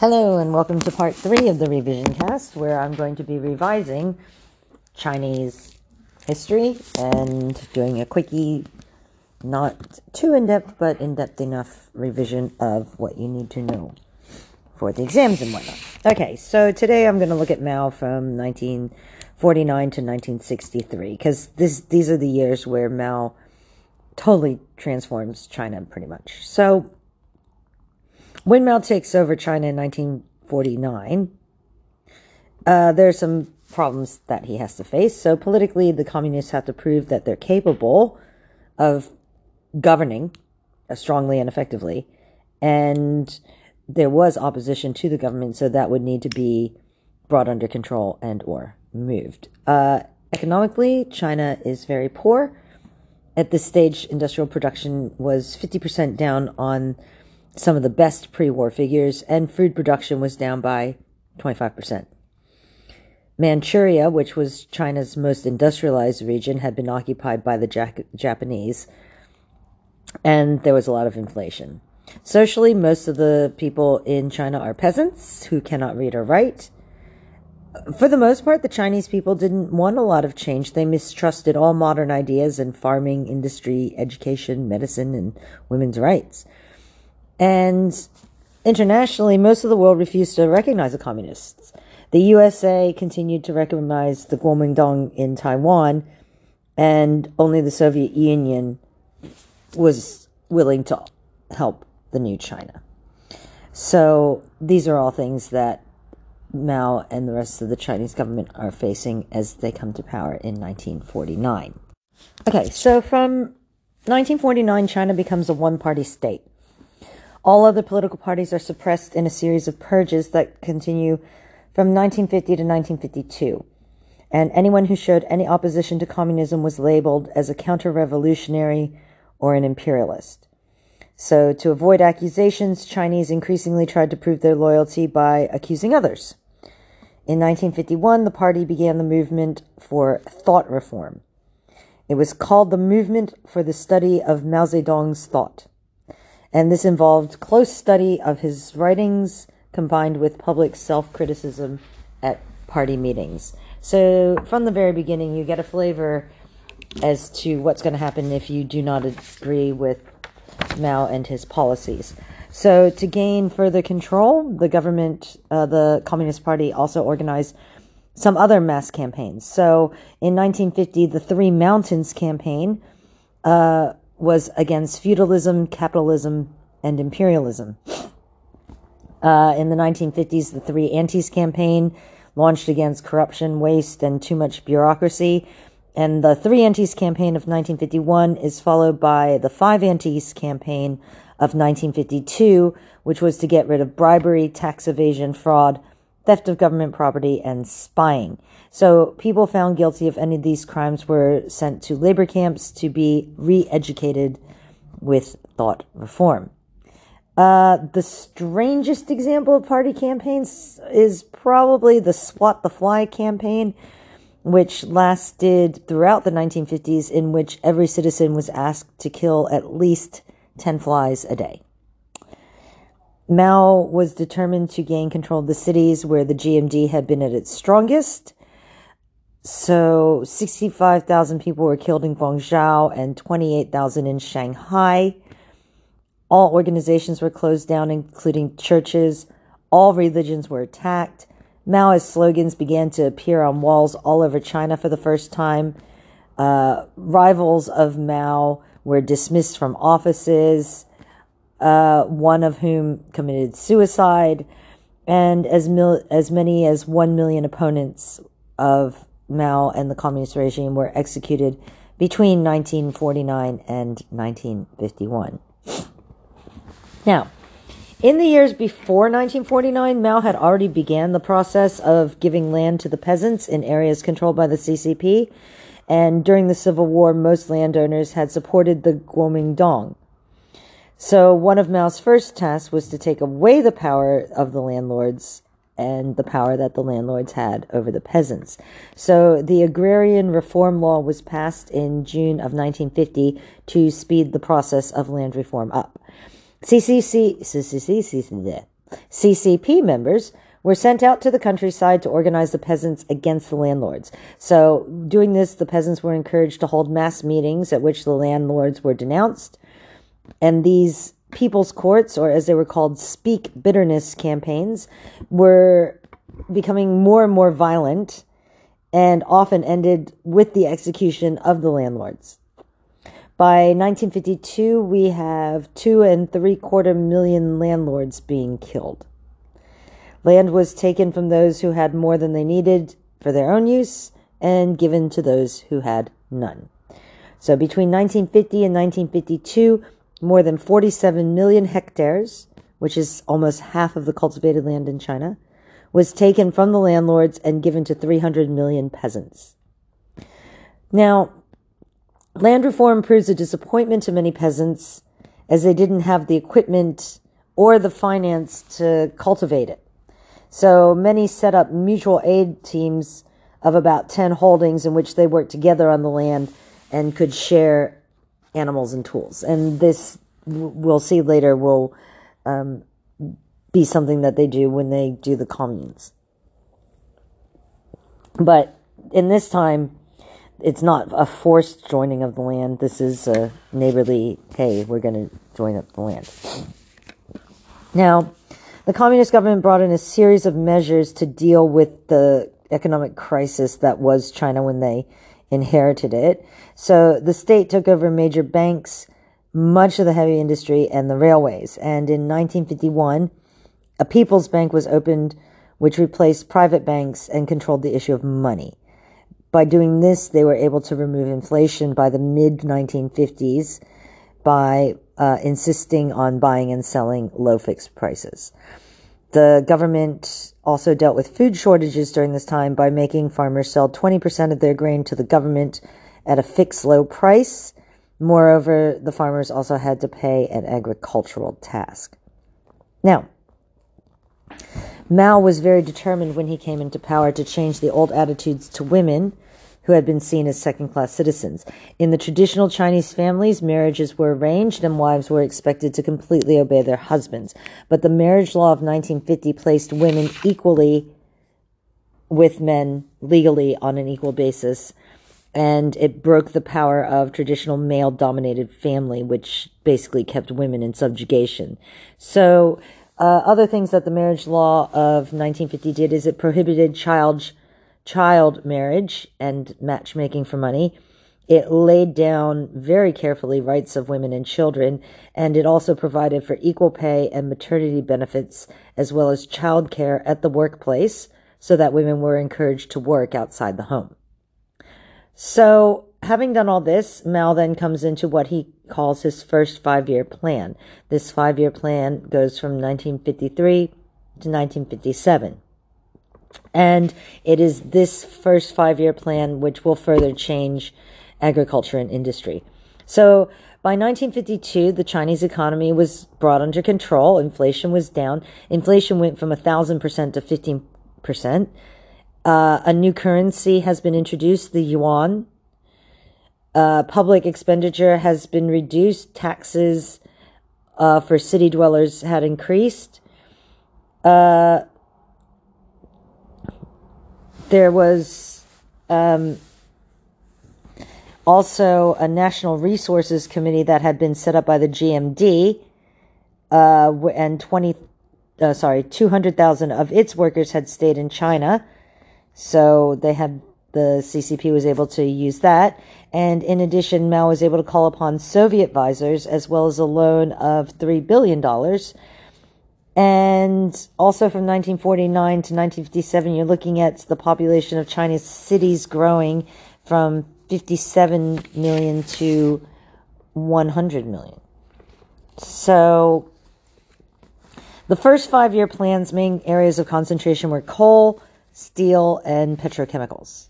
Hello, and welcome to part three of the revision cast, where I'm going to be revising Chinese history and doing a quickie, not too in depth, but in depth enough revision of what you need to know for the exams and whatnot. Okay, so today I'm going to look at Mao from 1949 to 1963, because these are the years where Mao totally transforms China pretty much. So when Mao takes over China in 1949, uh, there are some problems that he has to face. So politically, the communists have to prove that they're capable of governing uh, strongly and effectively. And there was opposition to the government, so that would need to be brought under control and or moved. Uh, economically, China is very poor. At this stage, industrial production was 50% down on some of the best pre war figures, and food production was down by 25%. Manchuria, which was China's most industrialized region, had been occupied by the Jap- Japanese, and there was a lot of inflation. Socially, most of the people in China are peasants who cannot read or write. For the most part, the Chinese people didn't want a lot of change. They mistrusted all modern ideas in farming, industry, education, medicine, and women's rights. And internationally, most of the world refused to recognize the communists. The USA continued to recognize the Kuomintang in Taiwan, and only the Soviet Union was willing to help the new China. So these are all things that Mao and the rest of the Chinese government are facing as they come to power in 1949. Okay, so from 1949, China becomes a one party state. All other political parties are suppressed in a series of purges that continue from 1950 to 1952. And anyone who showed any opposition to communism was labeled as a counter revolutionary or an imperialist. So, to avoid accusations, Chinese increasingly tried to prove their loyalty by accusing others. In 1951, the party began the movement for thought reform. It was called the Movement for the Study of Mao Zedong's Thought and this involved close study of his writings combined with public self criticism at party meetings. So, from the very beginning, you get a flavor as to what's going to happen if you do not agree with Mao and his policies. So, to gain further control, the government, uh, the Communist Party, also organized some other mass campaigns. So, in 1950, the Three Mountains campaign uh, was against feudalism, capitalism, and imperialism. Uh, in the 1950s, the Three Antis campaign launched against corruption, waste, and too much bureaucracy. And the Three Antis campaign of 1951 is followed by the Five Antis campaign of 1952, which was to get rid of bribery, tax evasion, fraud, theft of government property, and spying. So people found guilty of any of these crimes were sent to labor camps to be re-educated with thought reform. Uh, the strangest example of party campaigns is probably the Swat the Fly campaign, which lasted throughout the 1950s, in which every citizen was asked to kill at least 10 flies a day. Mao was determined to gain control of the cities where the GMD had been at its strongest so 65,000 people were killed in Guangzhou and 28,000 in Shanghai. All organizations were closed down, including churches. All religions were attacked. Maoist slogans began to appear on walls all over China for the first time. Uh, rivals of Mao were dismissed from offices, uh, one of whom committed suicide, and as, mil- as many as one million opponents of Mao and the communist regime were executed between 1949 and 1951. Now, in the years before 1949, Mao had already began the process of giving land to the peasants in areas controlled by the CCP, and during the Civil War, most landowners had supported the Kuomintang. So one of Mao's first tasks was to take away the power of the landlords and the power that the landlords had over the peasants. So the agrarian reform law was passed in June of 1950 to speed the process of land reform up. CCC, CCC, CCP members were sent out to the countryside to organize the peasants against the landlords. So, doing this, the peasants were encouraged to hold mass meetings at which the landlords were denounced. And these people's courts, or as they were called, speak bitterness campaigns, were becoming more and more violent and often ended with the execution of the landlords. By 1952, we have two and three quarter million landlords being killed. Land was taken from those who had more than they needed for their own use and given to those who had none. So between 1950 and 1952, more than 47 million hectares, which is almost half of the cultivated land in China, was taken from the landlords and given to 300 million peasants. Now, land reform proves a disappointment to many peasants as they didn't have the equipment or the finance to cultivate it. So many set up mutual aid teams of about 10 holdings in which they worked together on the land and could share animals and tools. And this, we'll see later, will um, be something that they do when they do the communes. But in this time, it's not a forced joining of the land. This is a neighborly, hey, we're going to join up the land. Now, the communist government brought in a series of measures to deal with the economic crisis that was China when they inherited it. So the state took over major banks, much of the heavy industry, and the railways. And in 1951, a People's Bank was opened, which replaced private banks and controlled the issue of money. By doing this, they were able to remove inflation by the mid 1950s by uh, insisting on buying and selling low fixed prices. The government also dealt with food shortages during this time by making farmers sell 20% of their grain to the government at a fixed low price. Moreover, the farmers also had to pay an agricultural tax. Now, Mao was very determined when he came into power to change the old attitudes to women who had been seen as second class citizens. In the traditional Chinese families, marriages were arranged and wives were expected to completely obey their husbands. But the marriage law of 1950 placed women equally with men legally on an equal basis. And it broke the power of traditional male dominated family, which basically kept women in subjugation. So, uh, other things that the marriage law of 1950 did is it prohibited child child marriage and matchmaking for money. It laid down very carefully rights of women and children, and it also provided for equal pay and maternity benefits, as well as child care at the workplace, so that women were encouraged to work outside the home. So, having done all this, Mao then comes into what he calls his first five year plan. This five year plan goes from 1953 to 1957. And it is this first five year plan which will further change agriculture and industry. So by 1952, the Chinese economy was brought under control. Inflation was down. Inflation went from 1,000% to 15%. Uh, a new currency has been introduced, the yuan. Uh, public expenditure has been reduced. Taxes uh, for city dwellers had increased. Uh, there was um, also a National Resources Committee that had been set up by the GMD, uh, and 20, uh, sorry, 200,000 of its workers had stayed in China. So they had, the CCP was able to use that. And in addition, Mao was able to call upon Soviet advisors as well as a loan of $3 billion and also from 1949 to 1957, you're looking at the population of China's cities growing from 57 million to 100 million. So the first five year plan's main areas of concentration were coal, steel, and petrochemicals.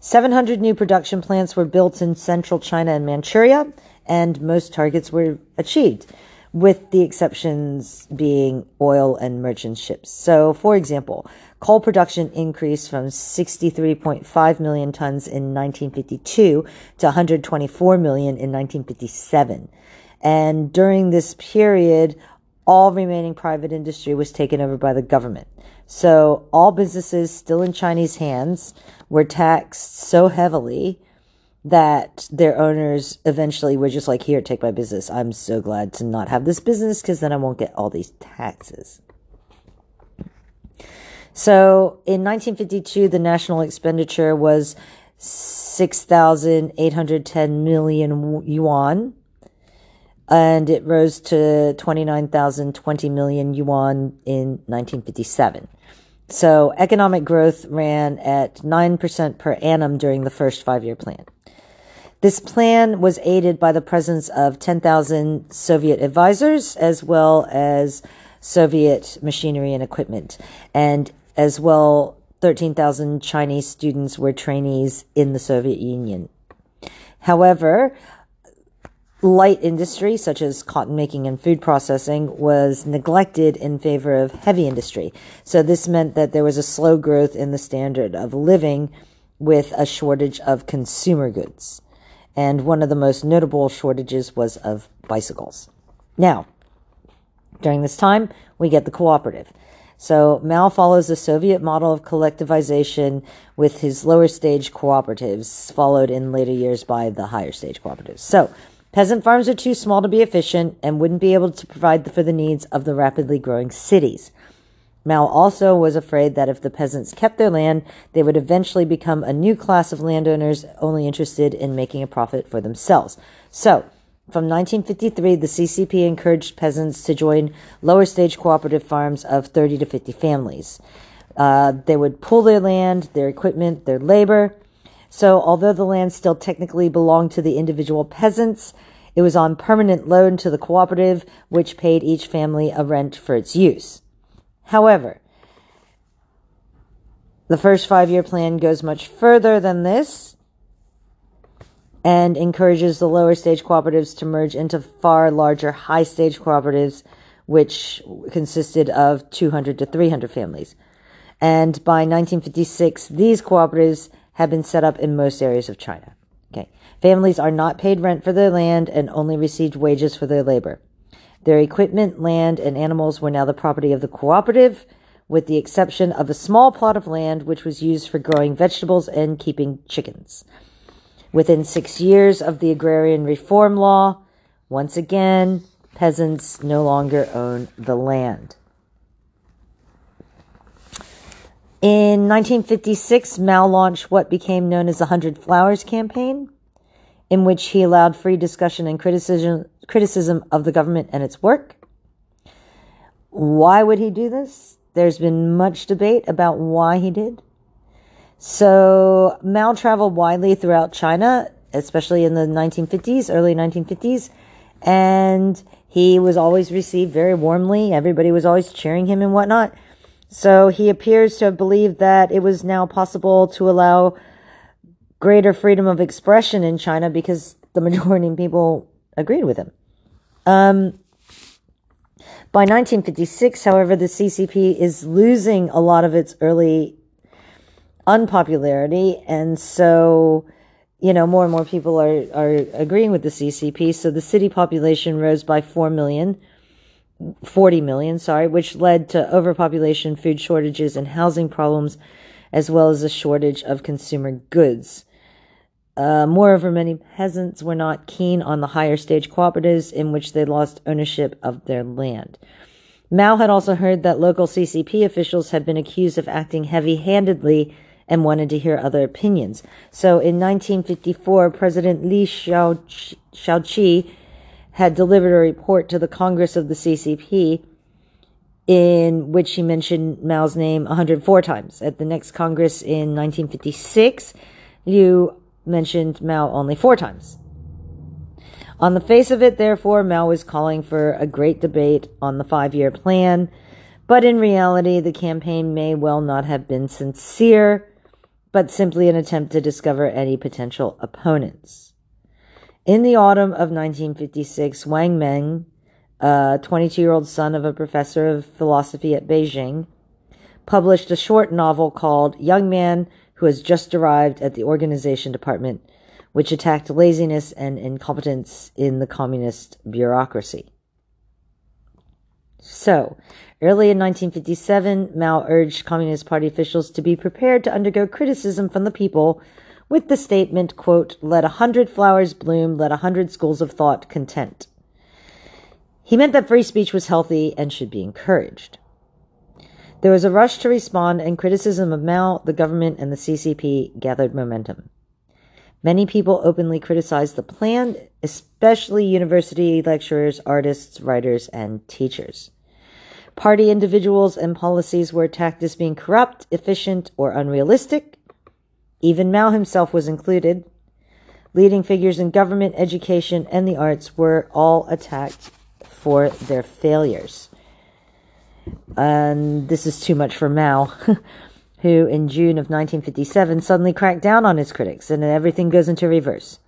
700 new production plants were built in central China and Manchuria, and most targets were achieved with the exceptions being oil and merchant ships. So, for example, coal production increased from 63.5 million tons in 1952 to 124 million in 1957. And during this period, all remaining private industry was taken over by the government. So all businesses still in Chinese hands were taxed so heavily that their owners eventually were just like, here, take my business. I'm so glad to not have this business because then I won't get all these taxes. So in 1952, the national expenditure was 6,810 million yuan, and it rose to 29,020 million yuan in 1957. So economic growth ran at 9% per annum during the first five year plan. This plan was aided by the presence of 10,000 Soviet advisors as well as Soviet machinery and equipment. And as well, 13,000 Chinese students were trainees in the Soviet Union. However, light industry such as cotton making and food processing was neglected in favor of heavy industry. So this meant that there was a slow growth in the standard of living with a shortage of consumer goods. And one of the most notable shortages was of bicycles. Now, during this time, we get the cooperative. So Mao follows the Soviet model of collectivization with his lower stage cooperatives, followed in later years by the higher stage cooperatives. So peasant farms are too small to be efficient and wouldn't be able to provide for the needs of the rapidly growing cities. Mao also was afraid that if the peasants kept their land, they would eventually become a new class of landowners only interested in making a profit for themselves. So, from 1953, the CCP encouraged peasants to join lower stage cooperative farms of 30 to 50 families. Uh, they would pool their land, their equipment, their labor. So, although the land still technically belonged to the individual peasants, it was on permanent loan to the cooperative, which paid each family a rent for its use. However, the first five year plan goes much further than this and encourages the lower stage cooperatives to merge into far larger high stage cooperatives, which consisted of 200 to 300 families. And by 1956, these cooperatives have been set up in most areas of China. Okay. Families are not paid rent for their land and only received wages for their labor. Their equipment, land, and animals were now the property of the cooperative, with the exception of a small plot of land which was used for growing vegetables and keeping chickens. Within six years of the agrarian reform law, once again, peasants no longer own the land. In 1956, Mao launched what became known as the Hundred Flowers campaign, in which he allowed free discussion and criticism, criticism of the government and its work. Why would he do this? There's been much debate about why he did. So Mao traveled widely throughout China, especially in the 1950s, early 1950s, and he was always received very warmly. Everybody was always cheering him and whatnot. So he appears to have believed that it was now possible to allow greater freedom of expression in China because the majority of people agreed with him. Um, by 1956, however, the CCP is losing a lot of its early unpopularity. And so, you know, more and more people are, are agreeing with the CCP. So the city population rose by 4 million, 40 million, sorry, which led to overpopulation, food shortages, and housing problems, as well as a shortage of consumer goods. Uh, moreover, many peasants were not keen on the higher stage cooperatives in which they lost ownership of their land. Mao had also heard that local CCP officials had been accused of acting heavy handedly and wanted to hear other opinions. So in 1954, President Liu Shaoqi had delivered a report to the Congress of the CCP in which he mentioned Mao's name 104 times. At the next Congress in 1956, Liu mentioned Mao only four times. On the face of it, therefore, Mao was calling for a great debate on the five year plan, but in reality, the campaign may well not have been sincere but simply an attempt to discover any potential opponents. In the autumn of 1956, Wang Meng, a 22 year old son of a professor of philosophy at Beijing, published a short novel called Young Man Who Has Just Arrived at the Organization Department, which attacked laziness and incompetence in the communist bureaucracy. So, early in 1957, Mao urged Communist Party officials to be prepared to undergo criticism from the people with the statement, quote, let a hundred flowers bloom, let a hundred schools of thought content. He meant that free speech was healthy and should be encouraged. There was a rush to respond, and criticism of Mao, the government, and the CCP gathered momentum. Many people openly criticized the plan, especially university lecturers, artists, writers, and teachers. Party individuals and policies were attacked as being corrupt, efficient, or unrealistic. Even Mao himself was included. Leading figures in government, education, and the arts were all attacked for their failures. And this is too much for Mao, who in June of 1957 suddenly cracked down on his critics, and everything goes into reverse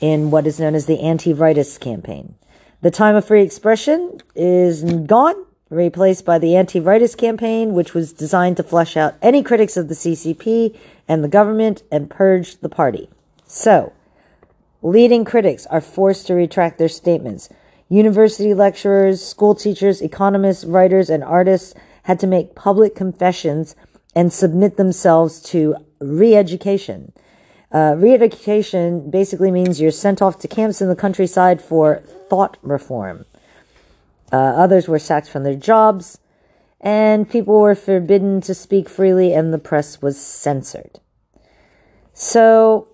in what is known as the anti-rightist campaign. The time of free expression is gone, replaced by the anti-rightist campaign, which was designed to flush out any critics of the CCP and the government and purge the party. So, leading critics are forced to retract their statements. University lecturers, school teachers, economists, writers, and artists had to make public confessions and submit themselves to re-education. Uh, re-education basically means you're sent off to camps in the countryside for thought reform. Uh, others were sacked from their jobs, and people were forbidden to speak freely, and the press was censored. So,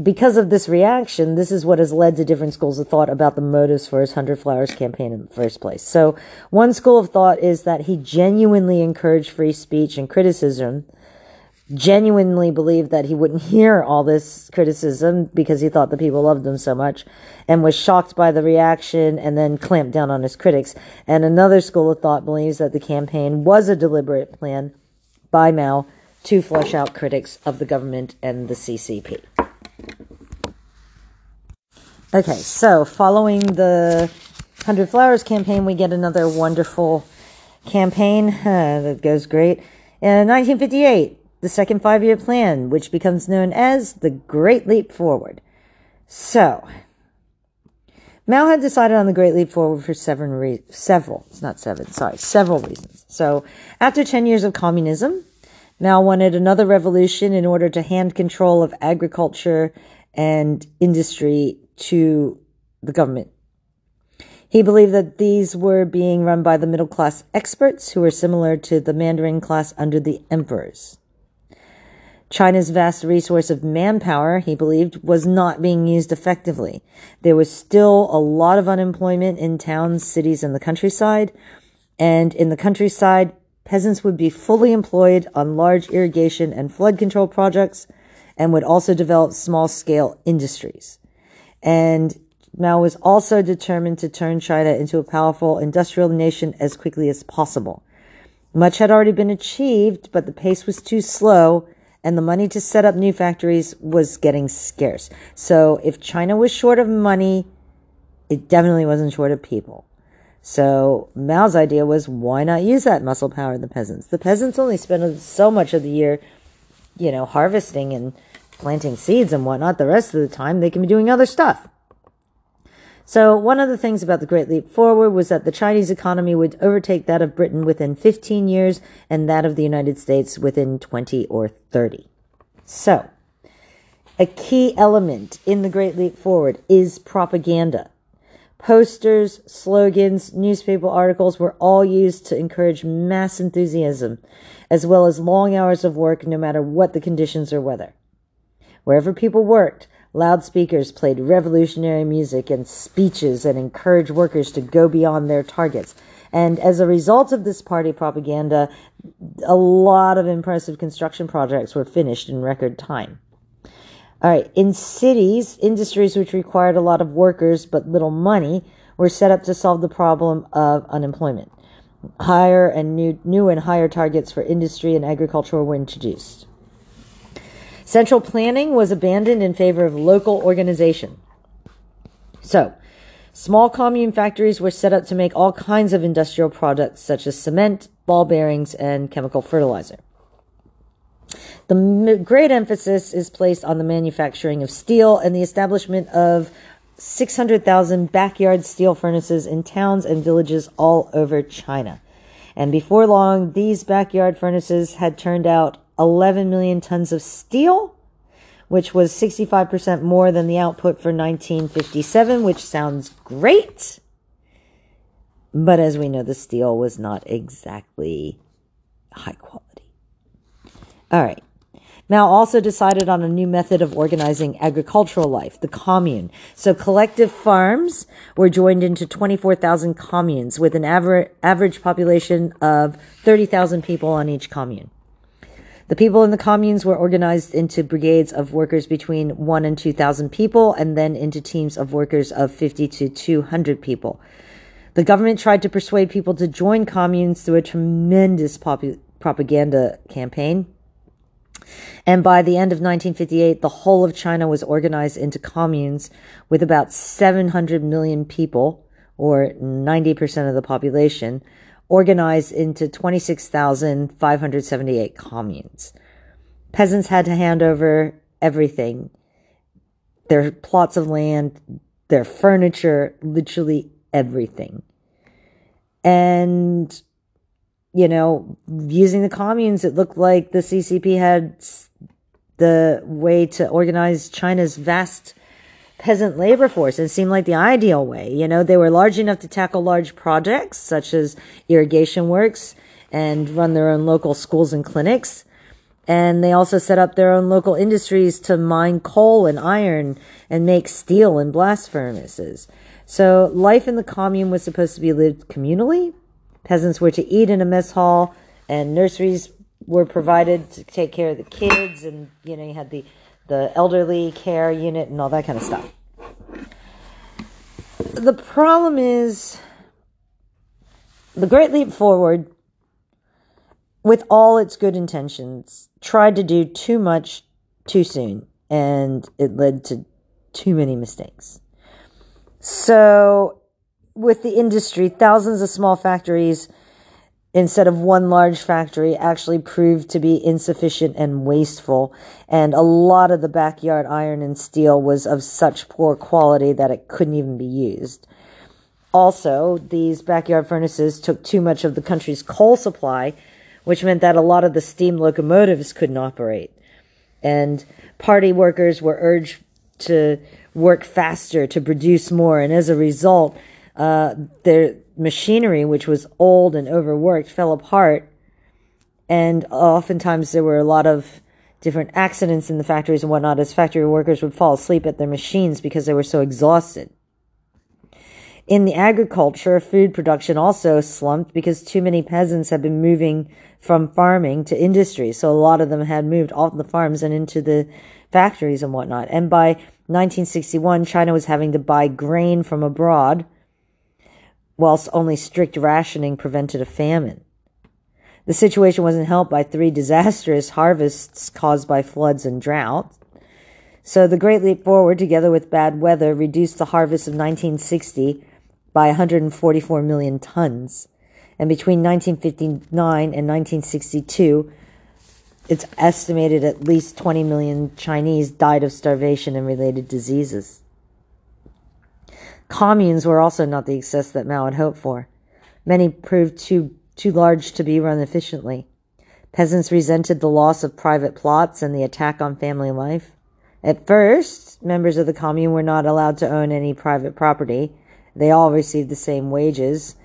because of this reaction, this is what has led to different schools of thought about the motives for his Hundred Flowers campaign in the first place. So, one school of thought is that he genuinely encouraged free speech and criticism, genuinely believed that he wouldn't hear all this criticism because he thought the people loved him so much, and was shocked by the reaction and then clamped down on his critics. And another school of thought believes that the campaign was a deliberate plan by Mao to flush out critics of the government and the CCP. Okay, so following the Hundred Flowers campaign, we get another wonderful campaign uh, that goes great. In 1958, the second five year plan, which becomes known as the Great Leap Forward. So, Mao had decided on the Great Leap Forward for seven re- several, it's not seven, sorry, several reasons. So, after 10 years of communism, Mao wanted another revolution in order to hand control of agriculture and industry to the government. He believed that these were being run by the middle class experts who were similar to the Mandarin class under the emperors. China's vast resource of manpower, he believed, was not being used effectively. There was still a lot of unemployment in towns, cities, and the countryside. And in the countryside, peasants would be fully employed on large irrigation and flood control projects and would also develop small scale industries. And Mao was also determined to turn China into a powerful industrial nation as quickly as possible. Much had already been achieved, but the pace was too slow and the money to set up new factories was getting scarce. So if China was short of money, it definitely wasn't short of people. So Mao's idea was why not use that muscle power in the peasants? The peasants only spend so much of the year, you know, harvesting and planting seeds and whatnot. The rest of the time, they can be doing other stuff. So, one of the things about the Great Leap Forward was that the Chinese economy would overtake that of Britain within 15 years and that of the United States within 20 or 30. So, a key element in the Great Leap Forward is propaganda. Posters, slogans, newspaper articles were all used to encourage mass enthusiasm, as well as long hours of work no matter what the conditions or weather. Wherever people worked, loudspeakers played revolutionary music and speeches and encouraged workers to go beyond their targets. And as a result of this party propaganda, a lot of impressive construction projects were finished in record time. All right, in cities, industries which required a lot of workers but little money were set up to solve the problem of unemployment. Higher and new, new and higher targets for industry and agriculture were introduced. Central planning was abandoned in favor of local organization. So, small commune factories were set up to make all kinds of industrial products such as cement, ball bearings, and chemical fertilizer. The great emphasis is placed on the manufacturing of steel and the establishment of 600,000 backyard steel furnaces in towns and villages all over China. And before long, these backyard furnaces had turned out 11 million tons of steel, which was 65% more than the output for 1957, which sounds great. But as we know, the steel was not exactly high quality. All right. Mao also decided on a new method of organizing agricultural life, the commune. So collective farms were joined into 24,000 communes with an aver- average population of 30,000 people on each commune. The people in the communes were organized into brigades of workers between 1 and 2,000 people and then into teams of workers of 50 to 200 people. The government tried to persuade people to join communes through a tremendous propaganda campaign. And by the end of 1958, the whole of China was organized into communes with about 700 million people, or 90% of the population, organized into 26,578 communes. Peasants had to hand over everything their plots of land, their furniture, literally everything. And, you know, using the communes, it looked like the CCP had the way to organize China's vast peasant labor force. It seemed like the ideal way. You know, they were large enough to tackle large projects such as irrigation works and run their own local schools and clinics. And they also set up their own local industries to mine coal and iron and make steel and blast furnaces. So life in the commune was supposed to be lived communally. Peasants were to eat in a mess hall, and nurseries were provided to take care of the kids, and you know you had the the elderly care unit and all that kind of stuff. The problem is the Great Leap Forward, with all its good intentions, tried to do too much too soon, and it led to too many mistakes. So, with the industry, thousands of small factories instead of one large factory actually proved to be insufficient and wasteful. And a lot of the backyard iron and steel was of such poor quality that it couldn't even be used. Also, these backyard furnaces took too much of the country's coal supply, which meant that a lot of the steam locomotives couldn't operate. And party workers were urged to work faster to produce more. And as a result, uh, their machinery, which was old and overworked, fell apart. And oftentimes there were a lot of different accidents in the factories and whatnot as factory workers would fall asleep at their machines because they were so exhausted. In the agriculture, food production also slumped because too many peasants had been moving from farming to industry. So a lot of them had moved off the farms and into the factories and whatnot. And by 1961, China was having to buy grain from abroad, whilst only strict rationing prevented a famine. The situation wasn't helped by three disastrous harvests caused by floods and drought. So the Great Leap Forward, together with bad weather, reduced the harvest of 1960 by 144 million tons. And between 1959 and 1962, it's estimated at least 20 million Chinese died of starvation and related diseases. Communes were also not the success that Mao had hoped for. Many proved too, too large to be run efficiently. Peasants resented the loss of private plots and the attack on family life. At first, members of the commune were not allowed to own any private property. They all received the same wages.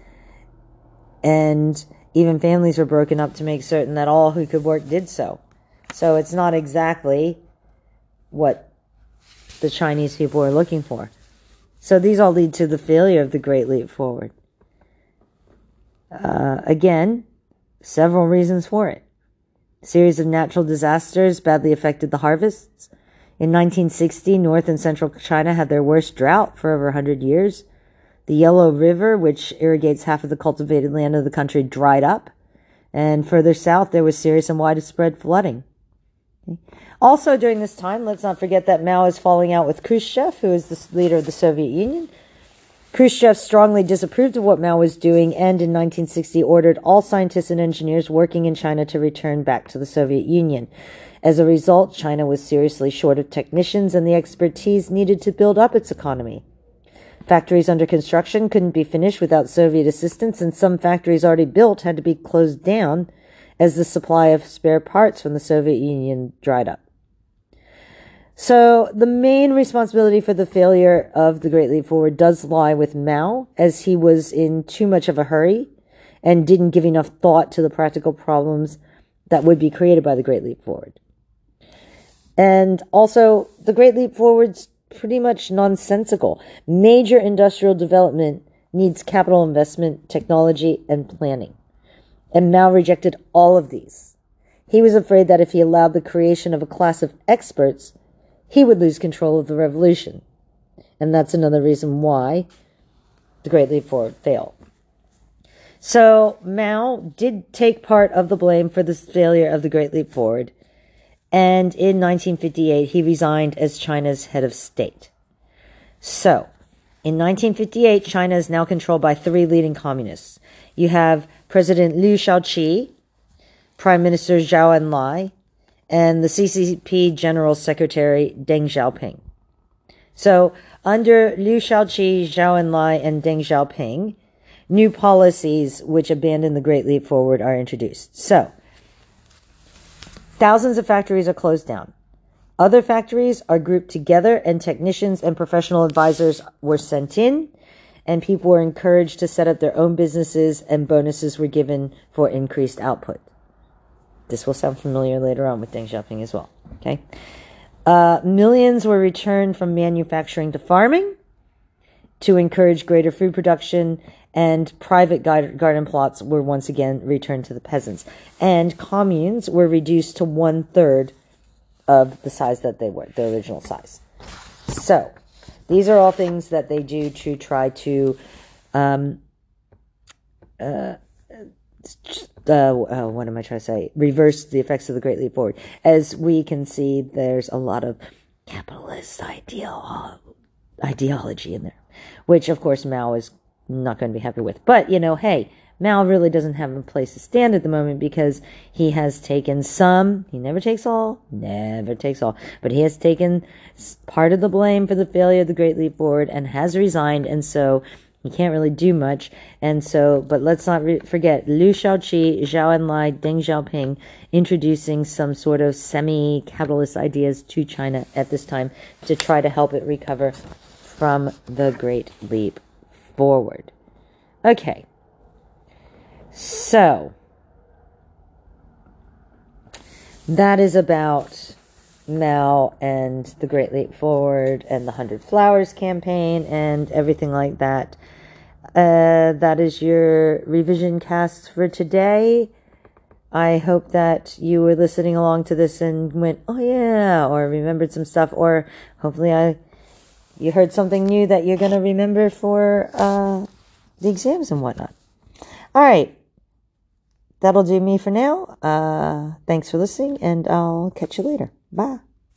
And even families were broken up to make certain that all who could work did so. So it's not exactly what the Chinese people are looking for. So these all lead to the failure of the Great Leap Forward. Uh, again, several reasons for it. A series of natural disasters badly affected the harvests. In 1960, North and Central China had their worst drought for over 100 years. The Yellow River, which irrigates half of the cultivated land of the country, dried up. And further south, there was serious and widespread flooding. Also, during this time, let's not forget that Mao is falling out with Khrushchev, who is the leader of the Soviet Union. Khrushchev strongly disapproved of what Mao was doing and in 1960 ordered all scientists and engineers working in China to return back to the Soviet Union. As a result, China was seriously short of technicians and the expertise needed to build up its economy. Factories under construction couldn't be finished without Soviet assistance, and some factories already built had to be closed down as the supply of spare parts from the Soviet Union dried up. So the main responsibility for the failure of the Great Leap Forward does lie with Mao, as he was in too much of a hurry and didn't give enough thought to the practical problems that would be created by the Great Leap Forward. And also, the Great Leap Forward's pretty much nonsensical. Major industrial development needs capital investment, technology, and planning. And Mao rejected all of these. He was afraid that if he allowed the creation of a class of experts, he would lose control of the revolution. And that's another reason why the Great Leap Forward failed. So Mao did take part of the blame for the failure of the Great Leap Forward. And in 1958, he resigned as China's head of state. So, in 1958, China is now controlled by three leading communists. You have President Liu Shaoqi, Prime Minister Zhou Enlai, and the CCP General Secretary Deng Xiaoping. So, under Liu Shaoqi, Zhou Enlai, and Deng Xiaoping, new policies which abandon the Great Leap Forward are introduced. So, thousands of factories are closed down. Other factories are grouped together, and technicians and professional advisors were sent in, and people were encouraged to set up their own businesses, and bonuses were given for increased output. This will sound familiar later on with Deng Xiaoping as well. Okay. Uh, millions were returned from manufacturing to farming to encourage greater food production, and private garden plots were once again returned to the peasants. And communes were reduced to one third of the size that they were, the original size. So, these are all things that they do to try to um, uh, uh, uh, what am I trying to say? Reverse the effects of the Great Leap Forward. As we can see, there's a lot of capitalist ideal ideology in there, which of course Mao is not going to be happy with. But you know, hey, Mao really doesn't have a place to stand at the moment because he has taken some. He never takes all, never takes all, but he has taken part of the blame for the failure of the Great Leap Forward and has resigned, and so he can't really do much. And so, but let's not re- forget Liu Shaoqi, Zhou Enlai, Deng Xiaoping introducing some sort of semi-capitalist ideas to China at this time to try to help it recover from the Great Leap Forward. Okay. So, that is about Mao and the Great Leap Forward and the Hundred Flowers campaign and everything like that. Uh, that is your revision cast for today. I hope that you were listening along to this and went, oh yeah, or remembered some stuff, or hopefully I, you heard something new that you're going to remember for, uh, the exams and whatnot. All right. That'll do me for now. Uh, thanks for listening and I'll catch you later. Bye.